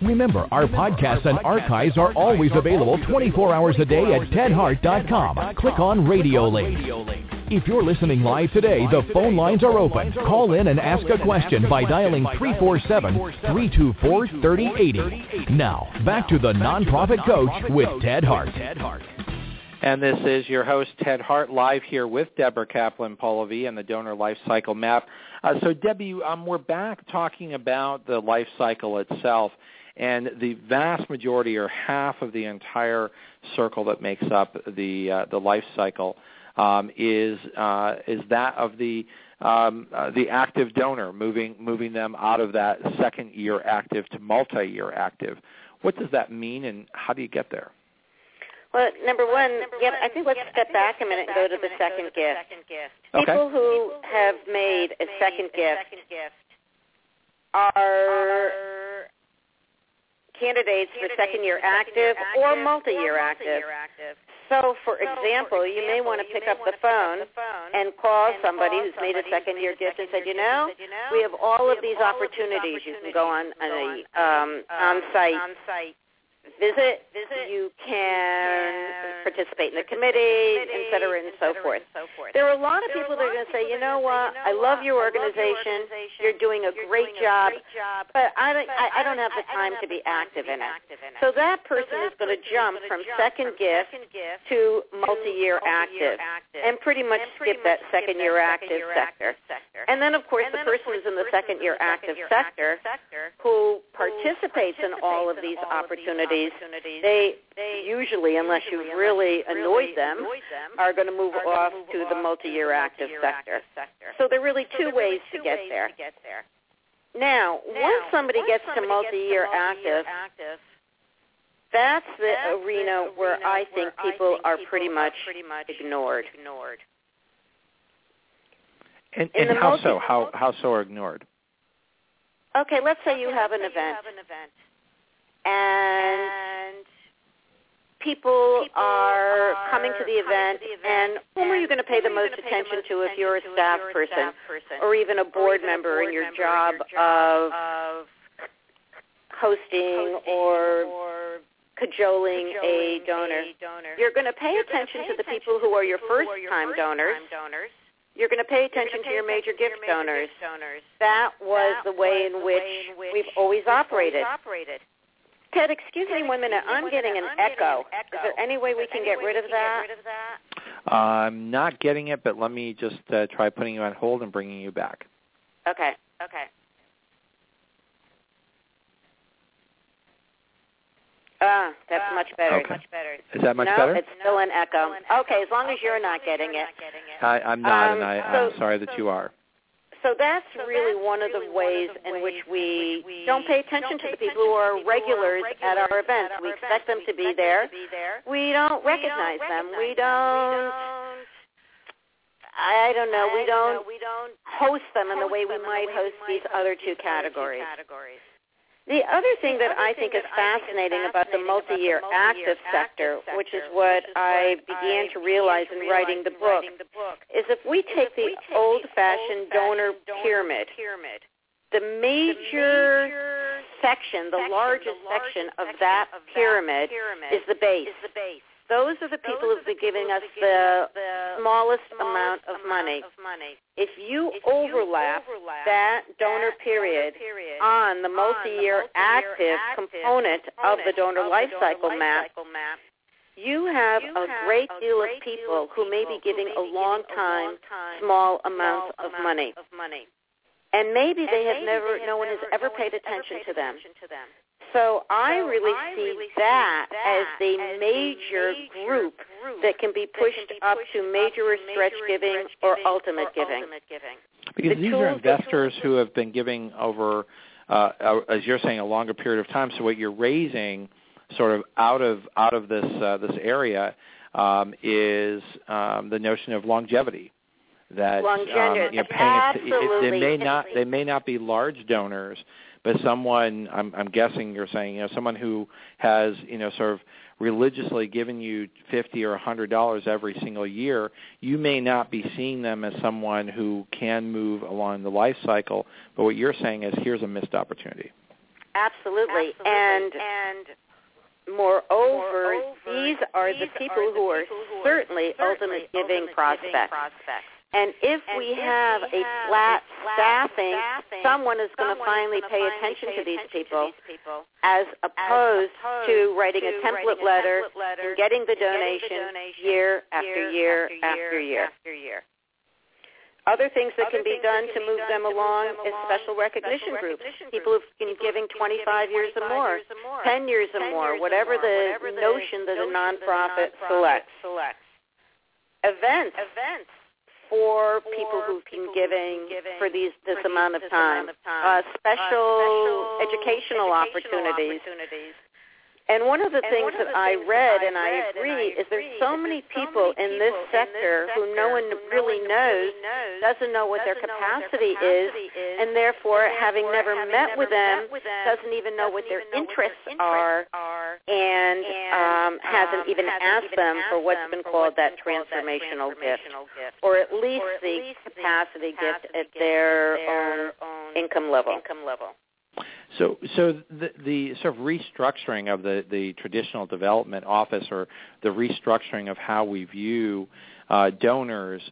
Remember, our podcasts and archives are always available 24 hours a day at tedhart.com. Click on Radio Link. If you're listening live today, the phone lines are open. Call in and ask a question by dialing 347-324-3080. Now, back to the Nonprofit Coach with Ted Hart. And this is your host, Ted Hart, live here with Deborah Kaplan Polivy and the Donor Life Cycle Map. Uh, so, Debbie, um, we're back talking about the life cycle itself and the vast majority or half of the entire circle that makes up the uh, the life cycle um, is uh, is that of the um, uh, the active donor, moving moving them out of that second year active to multi-year active. What does that mean, and how do you get there? Well, number one, yeah, I think let's step back a minute and go to the second gift. People who have made a second gift are candidates for second year active or multi-year active. So, for example, you may want to pick up the phone and call somebody who's made a second year gift and said, you know, we have all of these opportunities. You can go on a um, on-site visit, you can participate in the committee, et cetera, and so forth. There are a lot of people that are going to say, you know what, I love your organization, you're doing a great job, but I don't, I, I don't have the time to be active in it. So that person is going to jump from second gift to multi-year active and pretty much skip that second year active sector. And then, of course, the person who's in the second year active sector who participates in all of these opportunities opportunities, they, they usually, unless you've really annoyed them, are going to move off to the multi-year active sector. So there are really two ways to get there. Now, once somebody gets to multi-year active, that's the arena where I think people are pretty much ignored. And, and how so? How how so are ignored? Okay, let's say you have an event and people are coming to the event, and whom are you going to pay the most attention to if you're a staff person or even a board member in your job of hosting or cajoling a donor? You're going to pay attention to the people who are your first-time donors. You're going to pay attention to your major gift donors. That was the way in which we've always operated. Ted, excuse me one minute. I'm getting an echo. Is there any way we can get rid of that? I'm not getting it, but let me just uh, try putting you on hold and bringing you back. Okay. Okay. Ah, that's much better. Okay. Much better. Is that much no, better? it's still an echo. Okay, as long as you're not getting it. I, I'm not, Um, and I, so- I'm sorry that you are. So that's really one of the ways in which we don't pay attention to the people who are regulars at our events. We expect them to be there. We don't recognize them. We don't. I don't know. We don't we don't host them in the way we might host these other two categories. The other thing that I think is fascinating about the multi-year active sector, which is what I began to realize in writing the book, is if we take the old-fashioned donor pyramid, the major section, the largest section of that pyramid is the base. Those are the people who've been giving us the smallest amount of money. If you overlap that donor pyramid on the multi-year active component of the donor life cycle map, you have a great deal of people who may be giving a long time small amounts of money. And maybe they have never, no one has ever paid attention to them. So I really see that as the major group that can be pushed up to major or stretch giving or ultimate giving. Because The these are tools that- investors who have been giving over uh, uh, as you're saying, a longer period of time. So what you're raising, sort of out of out of this uh, this area, um, is um, the notion of longevity. That longevity, um, you know, absolutely. It, they may not they may not be large donors, but someone I'm, I'm guessing you're saying you know someone who has you know sort of religiously given you fifty or a hundred dollars every single year, you may not be seeing them as someone who can move along the life cycle. But what you're saying is here's a missed opportunity. Absolutely, Absolutely. and and moreover, moreover, these are these the people are the who are people who are certainly, certainly ultimate giving ultimate prospects. prospects. And if And we if have we a have flat flat staffing, staffing, someone is going to finally pay attention pay to these people to these people as as opposed opposed to writing a template writing letter letter and getting the and donation donation year after year after year after year. Other things that Other can be done can to move done them to move along is special recognition special groups. recognition People groups. who've been People giving who've been 25 years or 25 more, years or more, 10 years or 10 more, whatever the notion that a notion that a nonprofit selects. Events Events for people who've been giving for these this amount of time. amount of time. Uh, Uh, special educational, opportunities. And one of the And things of that the I things read, that I and I read and agree, I is there's agree so is many there's so people many in this people in this sector who no one who no really one knows, knows, doesn't know what their know what their capacity, capacity is, is, and therefore, and having never having met never with them, with them, doesn't even know what doesn't their even know what interests their are, interests are, and, and um, hasn't um, even hasn't asked even them for asked what's them been for called what's that been called that transformational gift, or at least the capacity gift at their their own own income level. income level. So, so the, the sort of restructuring of the, the traditional development office, or the restructuring of how we view uh, donors,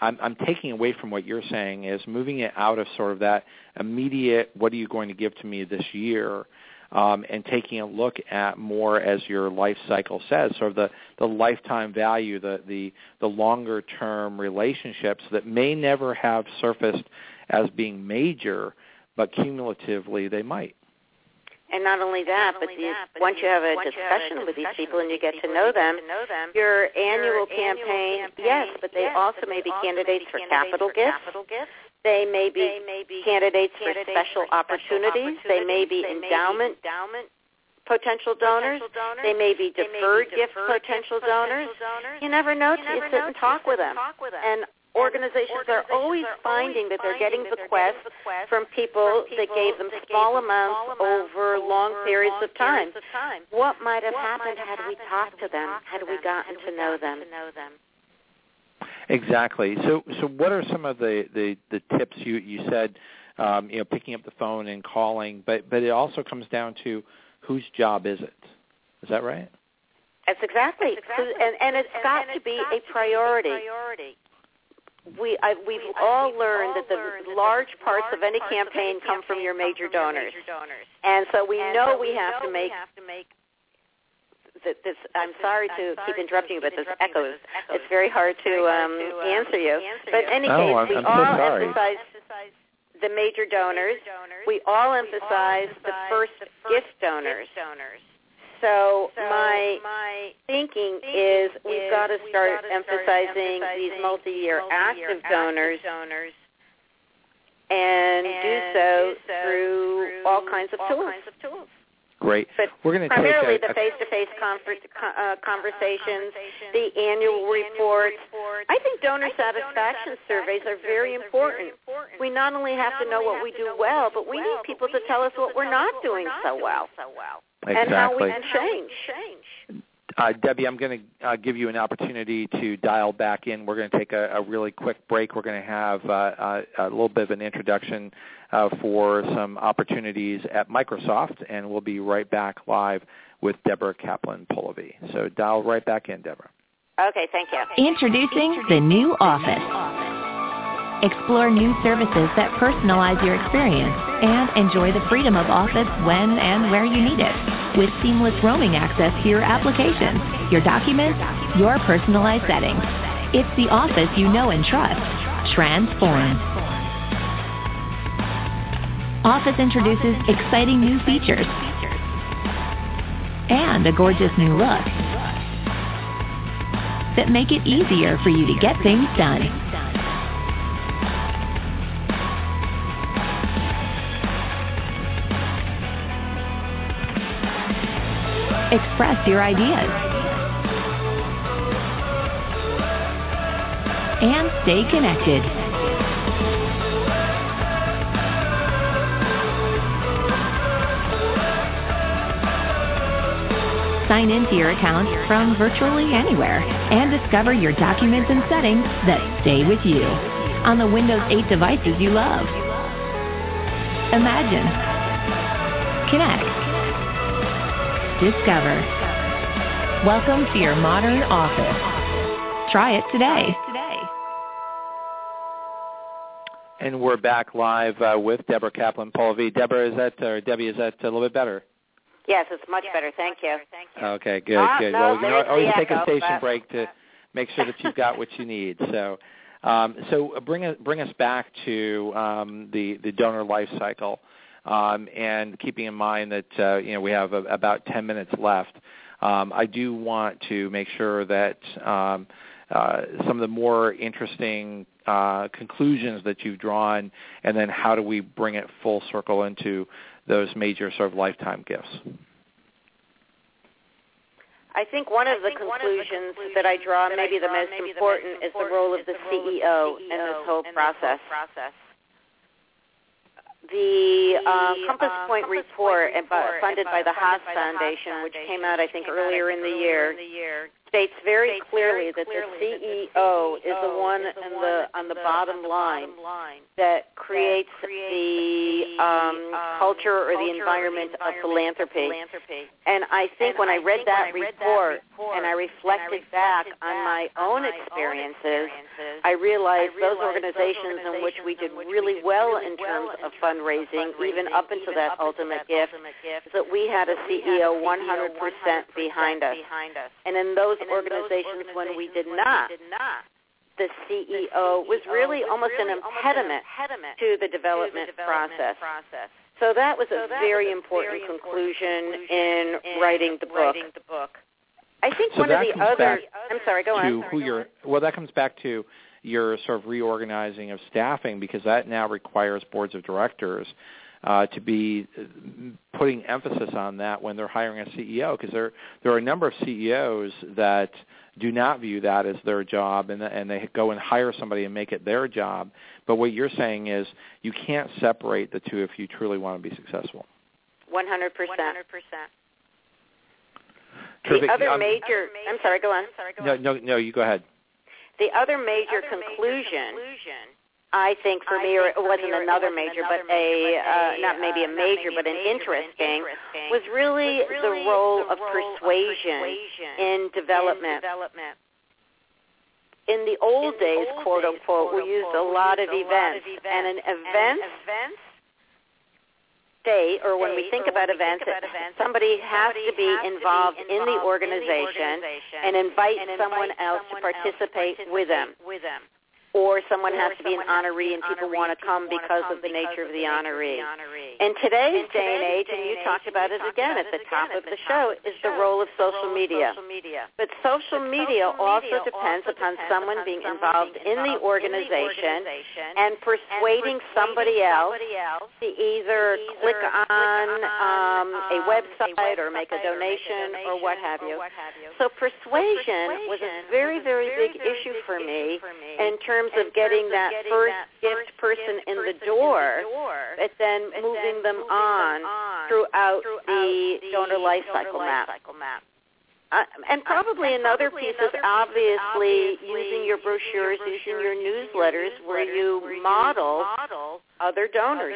I'm, I'm taking away from what you're saying is moving it out of sort of that immediate, what are you going to give to me this year, um, and taking a look at more as your life cycle says, sort of the, the lifetime value, the, the, the longer term relationships that may never have surfaced as being major, but cumulatively they might. And not only that, Not but, only you, that, but once you have a once you have a discussion with these people and you get to know and you them, to know them, your your annual annual campaign, campaign, yes, but they yes, also but may they be also candidates may be for candidates capital for gifts. capital gifts. They may be They may be candidates for special for opportunities. They may be They may endowment endowment potential donors. potential donors. They may be They may deferred be gift deferred potential donors. donors. You never know You till never sit know and you talk with them. talk with them. And organizations are always finding that they're getting bequests from people that gave them small amounts over long periods of time. What might have happened had we talked to them, had we gotten to know them? Exactly. So, so what are some of the, the, the tips you, you said, um, you know, picking up the phone and calling, but, but it also comes down to whose job is it? Is that right? That's exactly. So, and, and it's got to be a priority. We, I, we've all learned that the large parts of any campaign come from your major donors. And so we know we have to make th- this. I'm sorry to keep interrupting you, but this echoes. It's very hard to um, answer you. But in any case, I'm- we I'm all sorry. emphasize the major donors. We all emphasize the first gift donors. So my my thinking is we've got to start emphasizing these multi-year active donors donors and do so through all kinds of tools. Great. But We're going to primarily take a, the face-to-face confer- co- uh, conversations, the annual reports. I think donor satisfaction surveys are very important. We not only have to know what we do well, but we need people to tell us what we're not doing so well and how we can change. Uh, Debbie, I'm going to uh, give you an opportunity to dial back in. We're going to take a, a really quick break. We're going to have uh, a, a little bit of an introduction uh, for some opportunities at Microsoft, and we'll be right back live with Deborah Kaplan Polivy. So dial right back in, Deborah. Okay, thank you. Introducing the new Office. Explore new services that personalize your experience and enjoy the freedom of Office when and where you need it. With seamless roaming access to your applications, your documents, your personalized settings. It's the Office you know and trust. Transform. Office introduces exciting new features and a gorgeous new look that make it easier for you to get things done. Express your ideas. And stay connected. Sign into your account from virtually anywhere and discover your documents and settings that stay with you on the Windows 8 devices you love. Imagine. Connect. Discover. Welcome to your modern office. Try it today. And we're back live uh, with Deborah Kaplan Polivy. Deborah, is that or Debbie? Is that a little bit better? Yes, it's much better. Thank you. Thank you. Okay, good, Ah, good. no, well, you know, there's the always take a station but- break to make sure that you've got what you need. So, um, so bring us bring us back to um, the the donor life cycle, um, and keeping in mind that uh, you know we have a, about 10 minutes left. Um, I do want to make sure that um, uh, some of the more interesting uh, conclusions that you've drawn, and then how do we bring it full circle into those major sort of lifetime gifts. I think one of the conclusions that I draw, maybe the most important, is the role of the CEO in this whole process. The uh, Compass Point report about, funded by the Haas Foundation, which came out I think earlier in the year, states very clearly that the CEO is the one in the, on the bottom line that creates the um, culture or the environment of philanthropy. And I think when I read that report and I reflected back on my own experiences, I realized those organizations in which we did really well in terms of fundraising, even up until that ultimate gift, that we had a CEO 100% behind us. And in those organizations when we did not, the CEO was really almost an impediment to the development process. So that was a very important conclusion in writing the book. I think So one of the comes other back I'm sorry, go to on. who you're well that comes back to your sort of reorganizing of staffing because that now requires boards of directors uh, to be uh, putting emphasis on that when they're hiring a CEO because there there are a number of CEOs that do not view that as their job and and they go and hire somebody and make it their job but what you're saying is you can't separate the two if you truly want to be successful 100%. Terrific. The other major I'm sorry, go on. no no no you go ahead The other major conclusion I think for me, or it wasn't another major, but a uh, not maybe a major, but an interesting, was really the role of persuasion in development. In the old days, quote unquote, we used a lot of events, and an event day, or when we think about events, somebody has to be involved in the organization and invite someone else to participate with them or someone has to be an honoree and people want to come because of the nature of the honoree. In today's day and age, and you talked about it again at the top of the show, is the role of social media. But social media also depends upon someone being involved in the organization and persuading somebody else to either click on um, a website or make a donation or what have you. So persuasion was a very, very big issue for me in terms of getting that first gift person in the door, but then moving them on throughout the donor life cycle map. Uh, and probably another piece is obviously using your brochures, using your newsletters where you model other donors.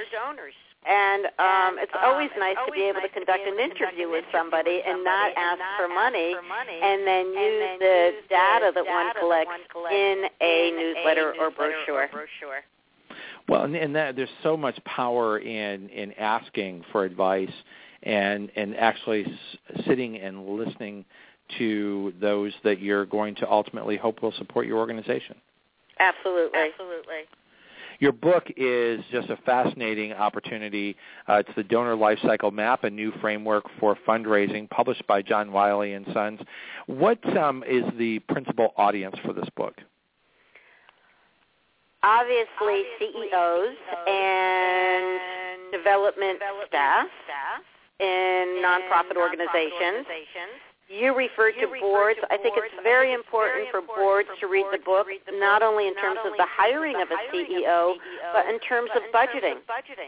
And um, it's always nice to be able to conduct an interview with somebody and not ask for money, and then use the data that one collects in a newsletter or brochure. Well, and, and that, there's so much power in in asking for advice and and actually s- sitting and listening to those that you're going to ultimately hope will support your organization. Absolutely. Absolutely. Your book is just a fascinating opportunity. Uh, it's the Donor Lifecycle Map, a new framework for fundraising, published by John Wiley and Sons. What um, is the principal audience for this book? Obviously, CEOs and development staff in nonprofit organizations. You refer to boards. I think it's very important for boards to read the book, not only in terms of the hiring of a CEO, but in terms of budgeting.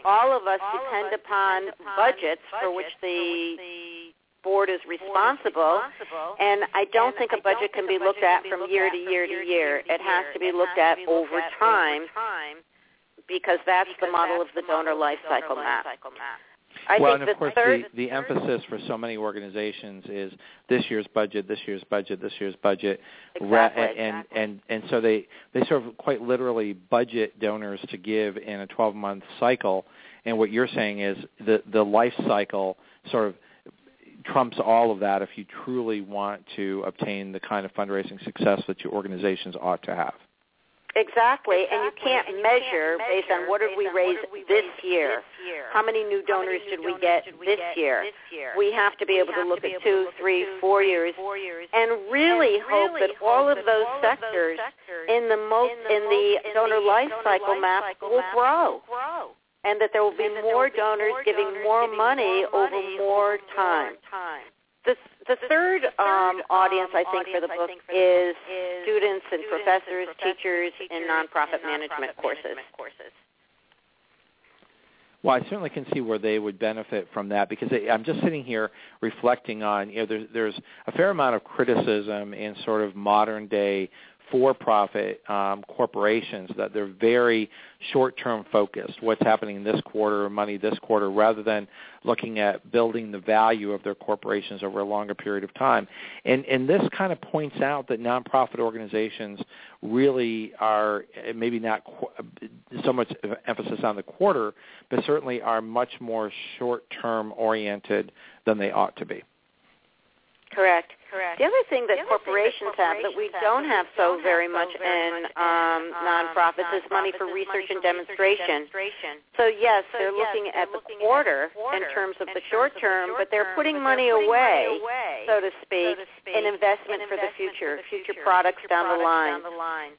All of us depend upon budgets for which the board is responsible, and I don't think a budget can be looked at from year to year to year. It has to be looked at over time because that's the model of the donor life cycle map. I well, and of course, the, the emphasis for so many organizations is this year's budget, this year's budget, this year's budget, exactly. and and and so they they sort of quite literally budget donors to give in a 12 month cycle. And what you're saying is the the life cycle sort of trumps all of that if you truly want to obtain the kind of fundraising success that your organizations ought to have. Exactly, and you can't measure based on what did we raise this year. How many new donors did we get this year? We have to be able to look at two, three, four years, and really hope that all of those sectors in the most in the donor life cycle map will grow, and that there will be more donors giving more money over more time. The, the third um, audience, I think, for the book is students and professors, teachers and nonprofit management courses. Well, I certainly can see where they would benefit from that because I'm just sitting here reflecting on, you know, there's, there's a fair amount of criticism in sort of modern day for-profit um, corporations that they're very short-term focused. What's happening this quarter, money this quarter, rather than looking at building the value of their corporations over a longer period of time. And and this kind of points out that nonprofit organizations really are maybe not so much emphasis on the quarter, but certainly are much more short-term oriented than they ought to be. Correct. Correct. The other thing that corporations have that we don't have so very much in um, nonprofits is money for research and demonstration. So yes, they're looking at the quarter in terms of the short term, but they're putting money away, so to speak, in investment for the future, future products down the line.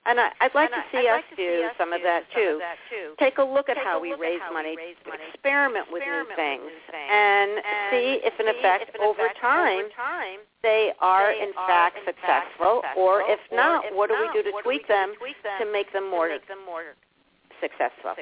And I, I'd like to see us do some of that too. Take a look at how we raise money, experiment with new things, and see if in effect over time they are in fact successful, or if not, what do we do to tweak them to make them more successful?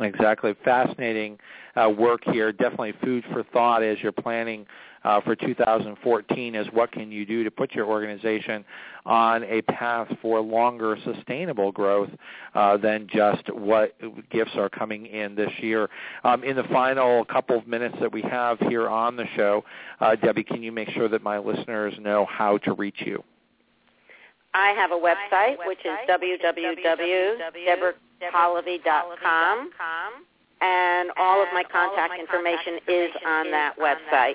Exactly. Fascinating uh, work here. Definitely food for thought as you're planning uh, for 2014 is what can you do to put your organization on a path for longer sustainable growth uh, than just what gifts are coming in this year. Um, in the final couple of minutes that we have here on the show, uh, Debbie, can you make sure that my listeners know how to reach you? I have a website, which is www.deborahpolivy.com, and all of my contact information is on that website.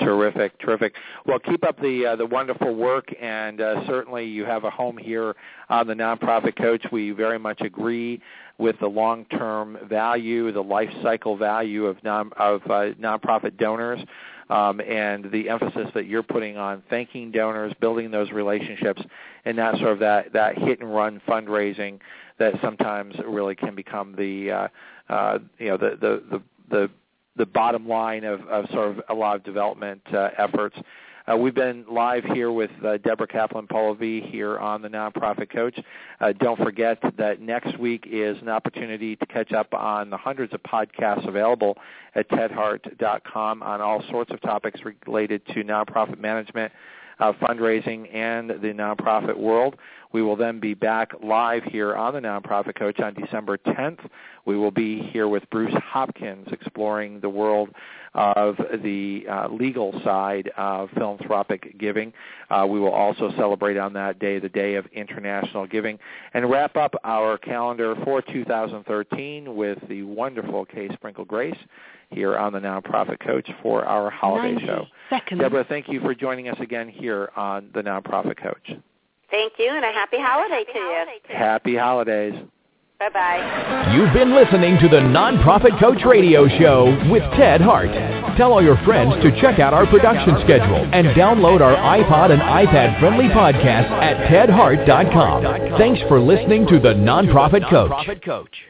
Terrific, terrific. Well, keep up the uh, the wonderful work, and uh, certainly you have a home here on the Nonprofit Coach. We very much agree with the long-term value, the life cycle value of non of uh, nonprofit donors, um, and the emphasis that you're putting on thanking donors, building those relationships, and not sort of that that hit and run fundraising that sometimes really can become the uh, uh, you know the the the, the the bottom line of, of sort of a lot of development uh, efforts. Uh, we've been live here with uh, Deborah Kaplan Polivy here on the Nonprofit Coach. Uh, don't forget that next week is an opportunity to catch up on the hundreds of podcasts available at tedhart.com on all sorts of topics related to nonprofit management, uh, fundraising, and the nonprofit world. We will then be back live here on the Nonprofit Coach on December 10th. We will be here with Bruce Hopkins exploring the world of the uh, legal side of philanthropic giving. Uh, we will also celebrate on that day the Day of International Giving and wrap up our calendar for 2013 with the wonderful Kay Sprinkle Grace here on the Nonprofit Coach for our holiday show. Seconds. Deborah, thank you for joining us again here on the Nonprofit Coach. Thank you, and a happy holiday to you. Happy holidays. Bye-bye. You've been listening to the Nonprofit Coach Radio Show with Ted Hart. Tell all your friends to check out our production schedule and download our iPod and iPad friendly podcast at tedhart.com. Thanks for listening to the Nonprofit Coach.